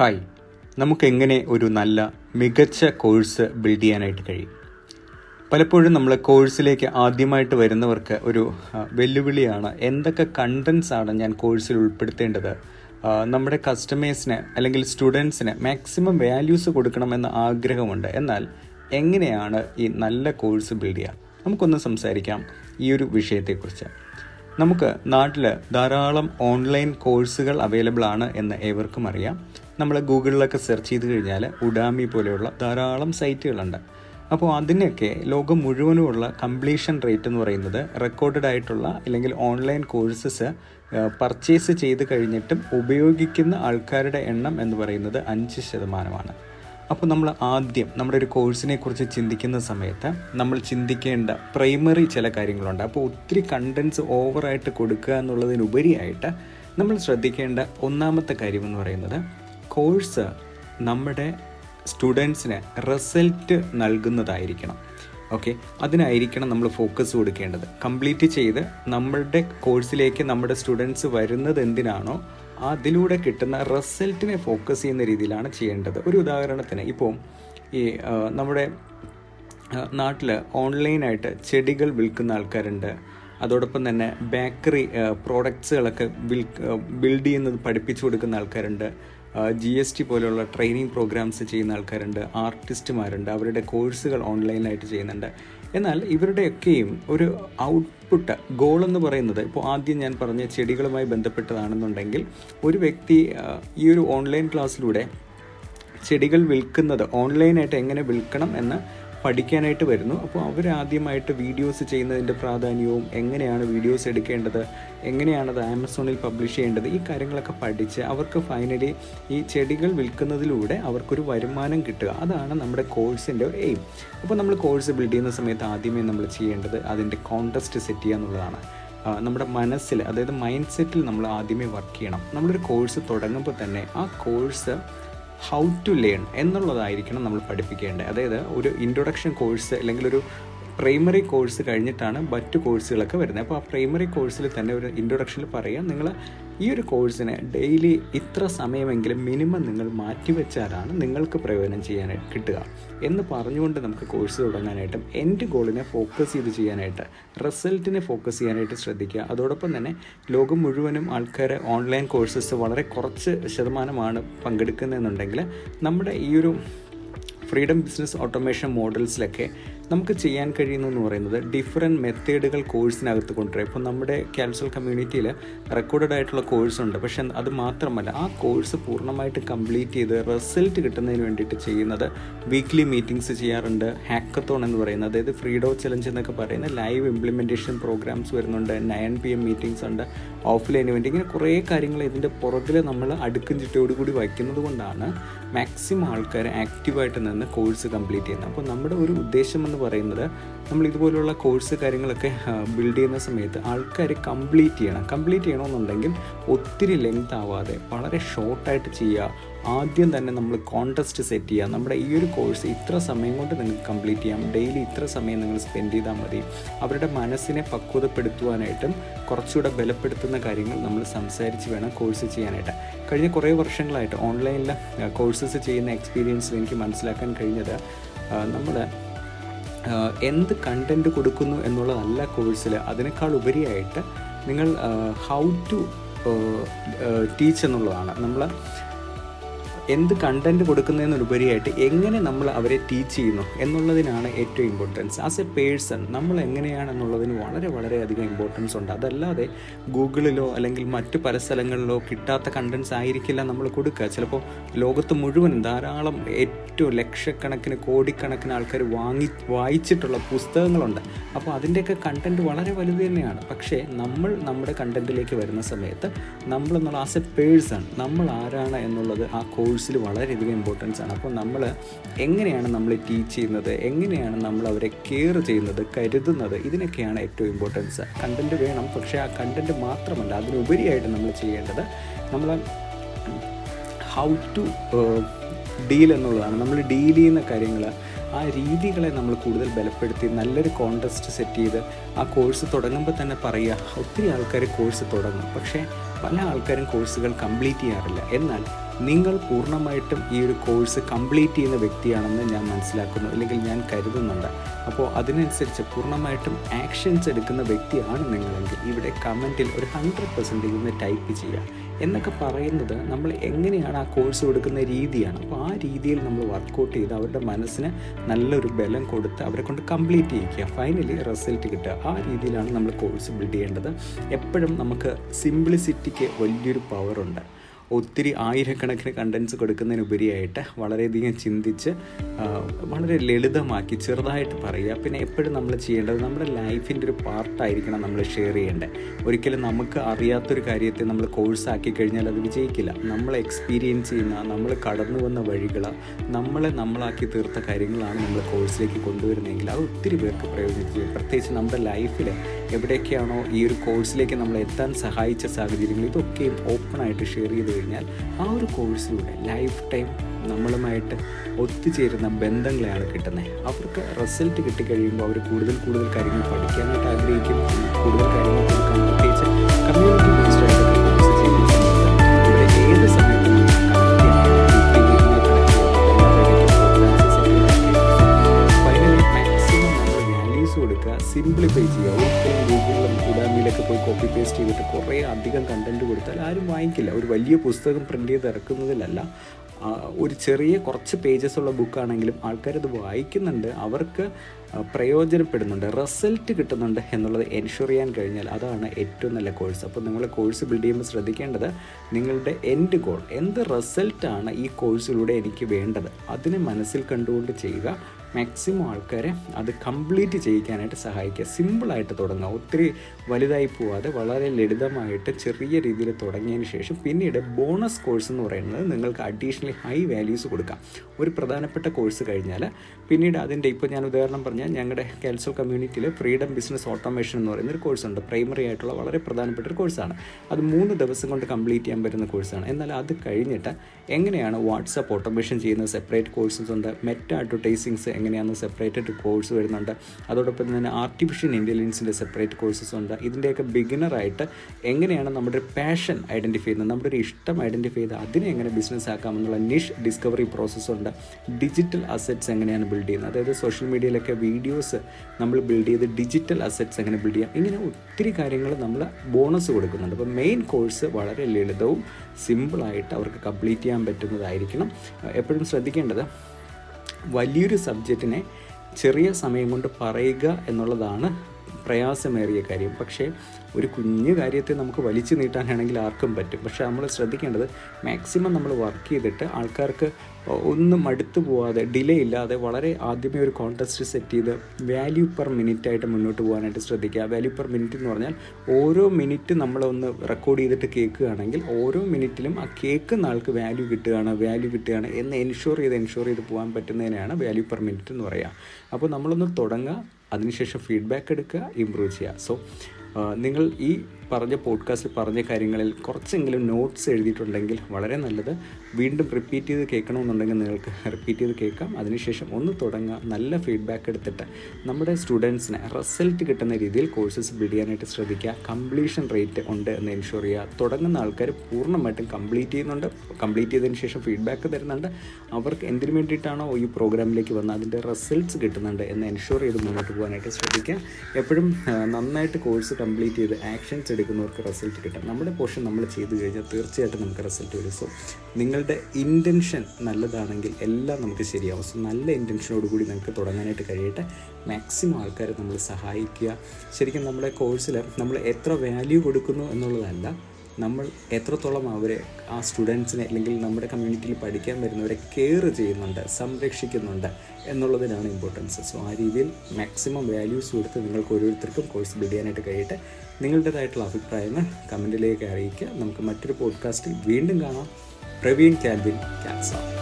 Hi. നമുക്കെങ്ങനെ ഒരു നല്ല മികച്ച കോഴ്സ് ബിൽഡ് ചെയ്യാനായിട്ട് കഴിയും? പലപ്പോഴും നമ്മൾ കോഴ്സിലേക്ക് ആദ്യമായിട്ട് വരുന്നവർക്ക് ഒരു വെല്ലുവിളിയാണ് എന്തൊക്കെ കണ്ടൻസ് ആണ് ഞാൻ കോഴ്സിൽ ഉൾപ്പെടുത്തേണ്ടത്? നമ്മുടെ കസ്റ്റമേഴ്സിന് അല്ലെങ്കിൽ സ്റ്റുഡൻസിന് മാക്സിമം വാല്യൂസ് കൊടുക്കണമെന്ന ആഗ്രഹമുണ്ട്. എന്നാൽ എങ്ങനെയാണ് ഈ നല്ല കോഴ്സ് ബിൽഡ് ചെയ്യുക? നമുക്കൊന്ന് സംസാരിക്കാം ഈ ഒരു വിഷയത്തെക്കുറിച്ച്. നമുക്ക് നാട്ടിൽ ധാരാളം ഓൺലൈൻ കോഴ്സുകൾ അവൈലബിൾ ആണ് എന്ന് ഏവർക്കും അറിയാം. നമ്മൾ ഗൂഗിളിലൊക്കെ സെർച്ച് ചെയ്ത് കഴിഞ്ഞാൽ ഉഡാമി പോലെയുള്ള ധാരാളം സൈറ്റുകളുണ്ട് അപ്പോൾ അതിനൊക്കെ ലോകം മുഴുവനുമുള്ള കംപ്ലീഷൻ റേറ്റ് എന്ന് പറയുന്നത് റെക്കോർഡഡ് ആയിട്ടുള്ള അല്ലെങ്കിൽ ഓൺലൈൻ കോഴ്സസ് പർച്ചേസ് ചെയ്ത് കഴിഞ്ഞിട്ടും ഉപയോഗിക്കുന്ന ആൾക്കാരുടെ എണ്ണം എന്ന് പറയുന്നത് അഞ്ച് ശതമാനമാണ്. അപ്പോൾ നമ്മൾ ആദ്യം നമ്മുടെ ഒരു കോഴ്സിനെ കുറിച്ച് ചിന്തിക്കുന്ന സമയത്ത് നമ്മൾ ചിന്തിക്കേണ്ട പ്രൈമറി ചില കാര്യങ്ങളുണ്ട്. അപ്പോൾ ഒത്തിരി കണ്ടൻസ് ഓവറായിട്ട് കൊടുക്കുക എന്നുള്ളതിനുപരിയായിട്ട് നമ്മൾ ശ്രദ്ധിക്കേണ്ട ഒന്നാമത്തെ കാര്യം എന്ന് പറയുന്നത് കോഴ്സ് നമ്മുടെ സ്റ്റുഡൻസിന് റിസൾട്ട് നൽകുന്നതായിരിക്കണം. ഓക്കെ അതിനായിരിക്കണം നമ്മൾ ഫോക്കസ് കൊടുക്കേണ്ടത്. കംപ്ലീറ്റ് ചെയ്ത് നമ്മളുടെ കോഴ്സിലേക്ക് നമ്മുടെ സ്റ്റുഡൻസ് വരുന്നത് എന്തിനാണോ അതിലൂടെ കിട്ടുന്ന റിസൾട്ടിനെ ഫോക്കസ് ചെയ്യുന്ന രീതിയിലാണ് ചെയ്യേണ്ടത്. ഒരു ഉദാഹരണത്തിന് ഇപ്പോൾ ഈ നമ്മുടെ നാട്ടിൽ ഓൺലൈനായിട്ട് ചെടികൾ വിൽക്കുന്ന ആൾക്കാരുണ്ട്. അതോടൊപ്പം തന്നെ ബേക്കറി പ്രോഡക്ട്സുകളൊക്കെ വിൽ ബിൽഡ് ചെയ്യുന്നത് പഠിപ്പിച്ചു കൊടുക്കുന്ന ആൾക്കാരുണ്ട്. ജി എസ് ടി പോലെയുള്ള ട്രെയിനിങ് പ്രോഗ്രാംസ് ചെയ്യുന്ന ആൾക്കാരുണ്ട്. ആർട്ടിസ്റ്റുമാരുണ്ട് അവരുടെ കോഴ്സുകൾ ഓൺലൈനായിട്ട് ചെയ്യുന്നുണ്ട്. എന്നാൽ ഇവരുടെയൊക്കെയും ഒരു ഔട്ട്പുട്ട് ഗോൾ എന്ന് പറയുന്നത് ഇപ്പോൾ ആദ്യം ഞാൻ പറഞ്ഞ ചെടികളുമായി ബന്ധപ്പെട്ടതാണെന്നുണ്ടെങ്കിൽ ഒരു വ്യക്തി ഈ ഒരു ഓൺലൈൻ ക്ലാസ്സിലൂടെ ചെടികൾ വിൽക്കുന്നത് ഓൺലൈനായിട്ട് എങ്ങനെ വിൽക്കണം എന്ന് പഠിക്കാനായിട്ട് വരുന്നു. അപ്പോൾ അവർ ആദ്യമായിട്ട് വീഡിയോസ് ചെയ്യുന്നതിന്റെ പ്രാധാന്യവും എങ്ങനെയാണ് വീഡിയോസ് എടുക്കേണ്ടത് എങ്ങനെയാണത് ആമസോണിൽ പബ്ലിഷ് ചെയ്യേണ്ടത് ഈ കാര്യങ്ങളൊക്കെ പഠിച്ച് അവർക്ക് ഫൈനലി ഈ ചെടികൾ വിൽക്കുന്നതിലൂടെ അവർക്കൊരു വരുമാനം കിട്ടുക. അതാണ് നമ്മുടെ കോഴ്സിന്റെ എയിം അപ്പോൾ നമ്മൾ കോഴ്സ് ബിൽഡ് ചെയ്യുന്ന സമയത്ത് ആദ്യമേ നമ്മൾ ചെയ്യേണ്ടത് അതിന്റെ കോൺടെസ്റ്റ് സെറ്റ് ചെയ്യുക എന്നുള്ളതാണ്. നമ്മുടെ മനസ്സിൽ അതായത് മൈൻഡ് സെറ്റിൽ നമ്മൾ ആദ്യമേ വർക്ക് ചെയ്യണം. നമ്മളൊരു കോഴ്സ് തുടങ്ങുമ്പോൾ തന്നെ ആ കോഴ്സ് ഹൗ ടു ലേൺ എന്നുള്ളതായിരിക്കണം നമ്മൾ പഠിപ്പിക്കേണ്ടത്. അതായത് ഒരു ഇൻട്രൊഡക്ഷൻ കോഴ്സ് അല്ലെങ്കിൽ ഒരു പ്രൈമറി കോഴ്സ് കഴിഞ്ഞിട്ടാണ് മറ്റ് കോഴ്സുകളൊക്കെ വരുന്നത്. അപ്പോൾ ആ പ്രൈമറി കോഴ്സിൽ തന്നെ ഒരു ഇൻട്രൊഡക്ഷനിൽ പറയാം. നിങ്ങൾ ഈ ഒരു കോഴ്സിനെ ഡെയിലി ഇത്ര സമയമെങ്കിലും മിനിമം നിങ്ങൾ മാറ്റിവെച്ചാലാണ് നിങ്ങൾക്ക് പ്രയോജനം ചെയ്യാനായിട്ട് കിട്ടുക. എന്ന് പറഞ്ഞുകൊണ്ട് നമുക്ക് കോഴ്സ് തുടങ്ങാനായിട്ടും എന്റെ ഗോളിനെ ഫോക്കസ് ചെയ്ത് ചെയ്യാനായിട്ട് റിസൾട്ടിനെ ഫോക്കസ് ചെയ്യാനായിട്ട് ശ്രദ്ധിക്കുക. അതോടൊപ്പം തന്നെ ലോകം മുഴുവനും ആൾക്കാർ ഓൺലൈൻ കോഴ്സസ് വളരെ കുറച്ച് ശതമാനമാണ് പങ്കെടുക്കുന്നതെന്നുണ്ടെങ്കിൽ നമ്മുടെ ഈ ഒരു ഫ്രീഡം ബിസിനസ് ഓട്ടോമേഷൻ മോഡൽസിലൊക്കെ നമുക്ക് ചെയ്യാൻ കഴിയുന്നതെന്ന് പറയുന്നത് ഡിഫറെന്റ് മെത്തേഡുകൾ കോഴ്സിനകത്ത് കൊണ്ടുവരിക ഇപ്പോൾ നമ്മുടെ ക്യാൻസൽ കമ്മ്യൂണിറ്റിയിൽ റെക്കോർഡഡ് ആയിട്ടുള്ള കോഴ്സ് ഉണ്ട് പക്ഷെ അത് മാത്രമല്ല ആ കോഴ്സ് പൂർണമായിട്ട് കംപ്ലീറ്റ് ചെയ്ത് റിസൾട്ട് കിട്ടുന്നതിന് വേണ്ടിയിട്ട് ചെയ്യുന്നത് വീക്ക്ലി മീറ്റിംഗ്സ് ചെയ്യാറുണ്ട്. ഹാക്കത്തോൺ എന്ന് പറയുന്നത് അതായത് ഫ്രീഡോ ചലഞ്ച് എന്നൊക്കെ പറയുന്ന ലൈവ് ഇംപ്ലിമെന്റേഷൻ പ്രോഗ്രാംസ് വരുന്നുണ്ട്. നയൻ പി എം മീറ്റിംഗ്സ് ഉണ്ട്. ഓഫ്ലൈൻ വേണ്ടി ഇങ്ങനെ കുറേ കാര്യങ്ങൾ ഇതിന്റെ പുറകിൽ നമ്മൾ അടുക്കും ചിട്ടയോടുകൂടി വയ്ക്കുന്നത് കൊണ്ടാണ് മാക്സിമം ആൾക്കാർ ആക്റ്റീവായിട്ട് നിന്ന് കോഴ്സ് കംപ്ലീറ്റ് ചെയ്യുന്നത് അപ്പോൾ നമ്മുടെ ഒരു ഉദ്ദേശം എന്ന് പറയുന്നത് നമ്മൾ ഇതുപോലുള്ള കോഴ്സ് കാര്യങ്ങളൊക്കെ ബിൽഡ് ചെയ്യുന്ന സമയത്ത് ആൾക്കാർ കംപ്ലീറ്റ് ചെയ്യണം. കംപ്ലീറ്റ് ചെയ്യണമെന്നുണ്ടെങ്കിൽ ഒത്തിരി ലെങ്ത് ആവാതെ വളരെ ഷോർട്ടായിട്ട് ചെയ്യുക ആദ്യം തന്നെ നമ്മൾ കോൺടെസ്റ്റ് സെറ്റ് ചെയ്യുക. നമ്മുടെ ഈ ഒരു കോഴ്സ് ഇത്ര സമയം കൊണ്ട് നിങ്ങൾക്ക് കംപ്ലീറ്റ് ചെയ്യാം. ഡെയിലി ഇത്ര സമയം നിങ്ങൾ സ്പെൻഡ് ചെയ്താൽ മതി. അവരുടെ മനസ്സിനെ പക്വതപ്പെടുത്തുവാനായിട്ടും കുറച്ചുകൂടെ ബലപ്പെടുത്തുന്ന കാര്യങ്ങൾ നമ്മൾ സംസാരിച്ച് വേണം കോഴ്സ് ചെയ്യാനായിട്ട്. കഴിഞ്ഞ കുറേ വർഷങ്ങളായിട്ട് ഓൺലൈനിൽ കോഴ്സസ് ചെയ്യുന്ന എക്സ്പീരിയൻസ് എനിക്ക് മനസ്സിലാക്കാൻ കഴിഞ്ഞത് നമ്മൾ എന്ത് കണ്ടന്റ് കൊടുക്കുന്നു എന്നുള്ളതല്ല കോഴ്സിൽ അതിനേക്കാൾ ഉപരിയായിട്ട് നിങ്ങൾ ഹൗ ടു ടീച്ച് എന്നുള്ളതാണ്. നമ്മൾ എന്ത് കണ്ടന്റ് കൊടുക്കുന്നതിനുപരിയായിട്ട് എങ്ങനെ നമ്മൾ അവരെ ടീച്ച് ചെയ്യുന്നു എന്നുള്ളതിനാണ് ഏറ്റവും ഇമ്പോർട്ടൻസ് ആസ് എ പേഴ്സൺ നമ്മൾ എങ്ങനെയാണെന്നുള്ളതിന് വളരെ വളരെ വളരെയധികം ഇമ്പോർട്ടൻസ് ഉണ്ട്. അതല്ലാതെ ഗൂഗിളിലോ അല്ലെങ്കിൽ മറ്റ് പല സ്ഥലങ്ങളിലോ കിട്ടാത്ത കണ്ടൻസ് ആയിരിക്കില്ല നമ്മൾ കൊടുക്കുക. ചിലപ്പോൾ ലോകത്ത് മുഴുവൻ ധാരാളം ഏറ്റവും ലക്ഷക്കണക്കിന് കോടിക്കണക്കിന് ആൾക്കാർ വാങ്ങി വായിച്ചിട്ടുള്ള പുസ്തകങ്ങളുണ്ട്. അപ്പോൾ അതിന്റെയൊക്കെ കണ്ടന്റ് വളരെ വലുത് തന്നെയാണ്. പക്ഷേ നമ്മൾ നമ്മുടെ കണ്ടന്റിലേക്ക് വരുന്ന സമയത്ത് നമ്മൾ എന്നുള്ള ആസ് എ പേഴ്സൺ നമ്മൾ ആരാണ് എന്നുള്ളത് ആ കോഴ്സിൽ വളരെയധികം ഇമ്പോർട്ടൻസ് ആണ്. അപ്പോൾ നമ്മൾ എങ്ങനെയാണ് നമ്മൾ ടീച്ച് ചെയ്യുന്നത്? എങ്ങനെയാണ് നമ്മൾ അവരെ കെയർ ചെയ്യുന്നത്? കരുതുന്നത്? ഇതിനൊക്കെയാണ് ഏറ്റവും ഇമ്പോർട്ടൻസ് കണ്ടന്റ് വേണം. പക്ഷേ ആ കണ്ടന്റ് മാത്രമല്ല അതിനുപരിയായിട്ട് നമ്മൾ ചെയ്യേണ്ടത് നമ്മൾ ഹൗ ടു ഡീൽ എന്നുള്ളതാണ്. നമ്മൾ ഡീൽ ചെയ്യുന്ന കാര്യങ്ങൾ ആ രീതികളെ നമ്മൾ കൂടുതൽ ബലപ്പെടുത്തി നല്ലൊരു കോൺടെസ്റ്റ് സെറ്റ് ചെയ്ത് ആ കോഴ്സ് തുടങ്ങുമ്പോൾ തന്നെ പറയുക ഒത്തിരി ആൾക്കാർ കോഴ്സ് തുടങ്ങും. പക്ഷേ പല ആൾക്കാരും കോഴ്സുകൾ കംപ്ലീറ്റ് ചെയ്യാറില്ല. എന്നാൽ നിങ്ങൾ പൂർണമായിട്ടും ഈ ഒരു കോഴ്സ് കംപ്ലീറ്റ് ചെയ്യുന്ന വ്യക്തിയാണെന്ന് ഞാൻ മനസ്സിലാക്കുന്നു അല്ലെങ്കിൽ ഞാൻ കരുതുന്നുണ്ട്. അപ്പോൾ അതിനനുസരിച്ച് പൂർണമായിട്ടും ആക്ഷൻസ് എടുക്കുന്ന വ്യക്തിയാണ് നിങ്ങളെങ്കിൽ ഇവിടെ കമന്റിൽ ഒരു ഹൺഡ്രഡ് പെർസെന്റേജ് ഒന്ന് ടൈപ്പ് ചെയ്യുക. എന്നൊക്കെ പറയുന്നത് നമ്മൾ എങ്ങനെയാണ് ആ കോഴ്സ് കൊടുക്കുന്ന രീതിയാണ്. അപ്പോൾ ആ രീതിയിൽ നമ്മൾ വർക്കൗട്ട് ചെയ്ത് അവരുടെ മനസ്സിന് നല്ലൊരു ബലം കൊടുത്ത് അവരെ കൊണ്ട് കംപ്ലീറ്റ് ചെയ്യിക്കുക. ഫൈനലി റിസൾട്ട് കിട്ടുക. ആ രീതിയിലാണ് നമ്മൾ കോഴ്സ് ബിൽഡ് ചെയ്യേണ്ടത്. എപ്പോഴും നമുക്ക് സിംപ്ലിസിറ്റിക്ക് വലിയൊരു പവറുണ്ട് ഒത്തിരി ആയിരക്കണക്കിന് കണ്ടൻസ് കൊടുക്കുന്നതിനുപരിയായിട്ട് വളരെയധികം ചിന്തിച്ച് വളരെ ലളിതമാക്കി ചെറുതായിട്ട് പറയുക. പിന്നെ എപ്പോഴും നമ്മൾ ചെയ്യേണ്ടത് നമ്മുടെ ലൈഫിന്റെ ഒരു പാർട്ടായിരിക്കണം നമ്മൾ ഷെയർ ചെയ്യേണ്ടത് ഒരിക്കലും നമുക്ക് അറിയാത്തൊരു കാര്യത്തെ നമ്മൾ കോഴ്സാക്കി കഴിഞ്ഞാൽ അത് വിജയിക്കില്ല. നമ്മൾ എക്സ്പീരിയൻസ് ചെയ്യുന്ന നമ്മൾ കടന്നു വന്ന വഴികൾ നമ്മളെ നമ്മളാക്കി തീർത്ത കാര്യങ്ങളാണ് നമ്മൾ കോഴ്സിലേക്ക് കൊണ്ടുവരുന്നതെങ്കിൽ അത് ഒത്തിരി പേർക്ക് പ്രയോജനിച്ചു പ്രത്യേകിച്ച് നമ്മുടെ ലൈഫിൽ എവിടെയൊക്കെയാണോ ഈ ഒരു കോഴ്സിലേക്ക് നമ്മൾ എത്താൻ സഹായിച്ച സാഹചര്യങ്ങൾ ഇതൊക്കെയും ഓപ്പണായിട്ട് ഷെയർ ചെയ്ത് കഴിഞ്ഞാൽ ആ ഒരു കോഴ്സിലൂടെ ലൈഫ് ടൈം നമ്മളുമായിട്ട് ഒത്തുചേരുന്ന ബന്ധങ്ങളെയാണ് കിട്ടുന്നത്. അവർക്ക് റിസൾട്ട് കിട്ടിക്കഴിയുമ്പോൾ അവർ കൂടുതൽ കൂടുതൽ കാര്യങ്ങൾ പഠിക്കാനായിട്ട് ആഗ്രഹിക്കും. കൂടുതൽ കാര്യങ്ങൾ പ്രത്യേകിച്ച് കമ്മ്യൂണിറ്റി സിംപ്ലിഫൈ ചെയ്യുക ഒരിക്കലും ഗൂഗിളിലും ഉടാമിയിലൊക്കെ പോയി കോപ്പി പേസ്റ്റ് ചെയ്തിട്ട് കുറേ അധികം കണ്ടന്റ് കൊടുത്താൽ ആരും വാങ്ങിക്കില്ല. ഒരു വലിയ പുസ്തകം പ്രിന്റ് ചെയ്ത് ഇറക്കുന്നതിലല്ല ഒരു ചെറിയ കുറച്ച് പേജസ് ഉള്ള ബുക്കാണെങ്കിലും ആൾക്കാരത് വായിക്കുന്നുണ്ട്. അവർക്ക് പ്രയോജനപ്പെടുന്നുണ്ട്. റിസൾട്ട് കിട്ടുന്നുണ്ട് എന്നുള്ളത് എൻഷുർ ചെയ്യാൻ കഴിഞ്ഞാൽ അതാണ് ഏറ്റവും നല്ല കോഴ്സ് അപ്പോൾ നിങ്ങൾ കോഴ്സ് ബിൽഡ് ചെയ്യുമ്പോൾ ശ്രദ്ധിക്കേണ്ടത് നിങ്ങളുടെ എൻഡ് ഗോൾ എന്ത് റിസൾട്ടാണ് ഈ കോഴ്സിലൂടെ എനിക്ക് വേണ്ടത്? അതിനെ മനസ്സിൽ കണ്ടുകൊണ്ട് ചെയ്യുക. മാക്സിമം ആൾക്കാരെ അത് കംപ്ലീറ്റ് ചെയ്യിക്കാനായിട്ട് സഹായിക്കുക. സിമ്പിളായിട്ട് തുടങ്ങുക. ഒത്തിരി വലുതായി പോവാതെ വളരെ ലളിതമായിട്ട് ചെറിയ രീതിയിൽ തുടങ്ങിയതിന് ശേഷം പിന്നീട് ബോണസ് കോഴ്സ് എന്ന് പറയുന്നത് നിങ്ങൾക്ക് അഡീഷണലി ഹൈ വാല്യൂസ് കൊടുക്കാം. ഒരു പ്രധാനപ്പെട്ട കോഴ്സ് കഴിഞ്ഞാൽ പിന്നീട് അതിന്റെ ഇപ്പോൾ ഞാൻ ഉദാഹരണം പറഞ്ഞാൽ ഞങ്ങളുടെ കാൽസൽ കമ്മ്യൂണിറ്റിയിൽ ഫ്രീഡം ബിസിനസ് ഓട്ടോമേഷൻ എന്ന് പറയുന്ന ഒരു കോഴ്സുണ്ട് പ്രൈമറി ആയിട്ടുള്ള വളരെ പ്രധാനപ്പെട്ട ഒരു കോഴ്സാണ് അത് മൂന്ന് ദിവസം കൊണ്ട് കംപ്ലീറ്റ് ചെയ്യാൻ പറ്റുന്ന കോഴ്സാണ് എന്നാൽ അത് കഴിഞ്ഞിട്ട് എങ്ങനെയാണ് വാട്സപ്പ് ഓട്ടോമേഷൻ ചെയ്യുന്നത്? സെപ്പറേറ്റ് കോഴ്സസ് ഉണ്ട്. മെറ്റ അഡ്വർടൈസിങ്സ് എങ്ങനെയാണെന്ന് സെപ്പറേറ്റ് കോഴ്സ് വരുന്നുണ്ട്. അതോടൊപ്പം തന്നെ ആർട്ടിഫിഷ്യൽ ഇന്റലിജൻസിന്റെ സെപ്പറേറ്റ് കോഴ്സസ് ഉണ്ട്. ഇതിന്റെയൊക്കെ ബിഗിനറായിട്ട് എങ്ങനെയാണ് നമ്മുടെ ഒരു പാഷൻ ഐഡന്റിഫൈ ചെയ്യുന്നത്? നമ്മുടെ ഒരു ഇഷ്ടം ഐഡന്റിഫൈ ചെയ്ത് അതിനെ എങ്ങനെ ബിസിനസ് ആക്കാമെന്നുള്ള നിഷ് ഡിസ്കവറി പ്രോസസ്സ് ഉണ്ട്. ഡിജിറ്റൽ അസറ്റ്സ് എങ്ങനെയാണ് ബിൽഡ് ചെയ്യുന്നത്? അതായത് സോഷ്യൽ മീഡിയയിലൊക്കെ വീഡിയോസ് നമ്മൾ ബിൽഡ് ചെയ്ത് ഡിജിറ്റൽ അസറ്റ്സ് എങ്ങനെ ബിൽഡ് ചെയ്യാം? ഇങ്ങനെ ഒത്തിരി കാര്യങ്ങൾ നമ്മൾ ബോണസ് കൊടുക്കുന്നുണ്ട്. അപ്പോൾ മെയിൻ കോഴ്സ് വളരെ ലളിതവും സിമ്പിളായിട്ട് അവർക്ക് കംപ്ലീറ്റ് ചെയ്യാൻ പറ്റുന്നതായിരിക്കണം. എപ്പോഴും ശ്രദ്ധിക്കേണ്ടത് വലിയൊരു സബ്ജക്റ്റിനെ ചെറിയ സമയം കൊണ്ട് പറയുക എന്നുള്ളതാണ് പ്രയാസമേറിയ കാര്യം. പക്ഷേ ഒരു കുഞ്ഞു കാര്യത്തെ നമുക്ക് വലിച്ചു നീട്ടാനാണെങ്കിൽ ആർക്കും പറ്റും. പക്ഷേ നമ്മൾ ശ്രദ്ധിക്കേണ്ടത് മാക്സിമം നമ്മൾ വർക്ക് ചെയ്തിട്ട് ആൾക്കാർക്ക് ഒന്നും മടുത്തു പോവാതെ ഡിലേ ഇല്ലാതെ വളരെ ആദ്യമേ ഒരു കോൺടെസ്റ്റ് സെറ്റ് ചെയ്ത് വാല്യൂ പെർ മിനിറ്റ് ആയിട്ട് മുന്നോട്ട് പോകാനായിട്ട് ശ്രദ്ധിക്കുക. വാല്യൂ പെർ മിനിറ്റ് എന്ന് പറഞ്ഞാൽ ഓരോ മിനിറ്റ് നമ്മളൊന്ന് റെക്കോർഡ് ചെയ്തിട്ട് കേൾക്കുകയാണെങ്കിൽ ഓരോ മിനിറ്റിലും ആ കേൾക്കുന്ന ആൾക്ക് വാല്യൂ കിട്ടുകയാണ് വാല്യൂ കിട്ടുകയാണ് എന്ന് എൻഷുർ ചെയ്ത് എൻഷുർ ചെയ്ത് പോകാൻ പറ്റുന്നതിനാണ് വാല്യൂ പെർ മിനിറ്റ് എന്ന് പറയുക അപ്പോൾ നമ്മളൊന്ന് തുടങ്ങുക അതിനുശേഷം ഫീഡ്ബാക്ക് എടുക്കുക ഇമ്പ്രൂവ് ചെയ്യുക. സോ നിങ്ങൾ ഈ പറഞ്ഞ പോഡ്കാസ്റ്റിൽ പറഞ്ഞ കാര്യങ്ങളിൽ കുറച്ചെങ്കിലും നോട്ട്സ് എഴുതിയിട്ടുണ്ടെങ്കിൽ വളരെ നല്ലത്. വീണ്ടും റിപ്പീറ്റ് ചെയ്ത് കേൾക്കണമെന്നുണ്ടെങ്കിൽ നിങ്ങൾക്ക് റിപ്പീറ്റ് ചെയ്ത് കേൾക്കാം. അതിനുശേഷം ഒന്ന് തുടങ്ങുക നല്ല ഫീഡ്ബാക്ക് എടുത്തിട്ട് നമ്മുടെ സ്റ്റുഡൻസിന് റിസൾട്ട് കിട്ടുന്ന രീതിയിൽ കോഴ്സസ് ബിൽഡ് ചെയ്യാനായിട്ട് ശ്രദ്ധിക്കുക. കംപ്ലീഷൻ റേറ്റ് ഉണ്ട് എന്ന് എൻഷുർ ചെയ്യുക. തുടങ്ങുന്ന ആൾക്കാർ പൂർണമായിട്ടും കംപ്ലീറ്റ് ചെയ്യുന്നുണ്ട്. കംപ്ലീറ്റ് ചെയ്തതിന് ശേഷം ഫീഡ്ബാക്ക് തരുന്നുണ്ട്. അവർക്ക് എന്തിനു വേണ്ടിയിട്ടാണോ ഈ പ്രോഗ്രാമിലേക്ക് വന്നത്? അതിന്റെ റിസൾട്ട്സ് കിട്ടുന്നുണ്ട് എന്ന് എൻഷുർ ചെയ്ത് മുന്നോട്ട് പോകാനായിട്ട് ശ്രദ്ധിക്കുക. എപ്പോഴും നന്നായിട്ട് കോഴ്സ് കംപ്ലീറ്റ് ചെയ്ത് ആക്ഷൻസ് എടുക്കുന്നവർക്ക് റിസൾട്ട് കിട്ടും. നമ്മുടെ പോർഷൻ നമ്മൾ ചെയ്തു കഴിഞ്ഞാൽ തീർച്ചയായിട്ടും നമുക്ക് റിസൾട്ട് വരും. സോ നിങ്ങളുടെ ഇന്റൻഷൻ നല്ലതാണെങ്കിൽ എല്ലാം നമുക്ക് ശരിയാവും. സോ നല്ല ഇന്റൻഷനോട് കൂടി നിങ്ങൾക്ക് തുടങ്ങാനായിട്ട് കഴിയട്ടെ. മാക്സിമം ആൾക്കാരെ നമ്മൾ സഹായിക്കുക. ശരിക്കും നമ്മുടെ കോഴ്സിൽ നമ്മൾ എത്ര വാല്യൂ കൊടുക്കുന്നു എന്നുള്ളതല്ല നമ്മൾ എത്രത്തോളം അവരെ ആ സ്റ്റുഡൻസിനെ അല്ലെങ്കിൽ നമ്മുടെ കമ്മ്യൂണിറ്റിയിൽ പഠിക്കാൻ വരുന്നവരെ കെയർ ചെയ്യുന്നുണ്ട് സംരക്ഷിക്കുന്നുണ്ട് എന്നുള്ളതിനാണ് ഇമ്പോർട്ടൻസ് സോ ആ രീതിയിൽ മാക്സിമം വാല്യൂസ് കൊടുത്ത് നിങ്ങൾക്ക് ഓരോരുത്തർക്കും കോഴ്സ് ബിൽഡ് ചെയ്യാനായിട്ട് കഴിയട്ടെ. നിങ്ങളുടേതായിട്ടുള്ള അഭിപ്രായങ്ങൾ കമന്റിലേക്ക് അറിയിക്കുക. നമുക്ക് മറ്റൊരു പോഡ്കാസ്റ്റിൽ വീണ്ടും കാണാം. പ്രവീൺ ക്യാൻവിൻ ക്യാൻസർ.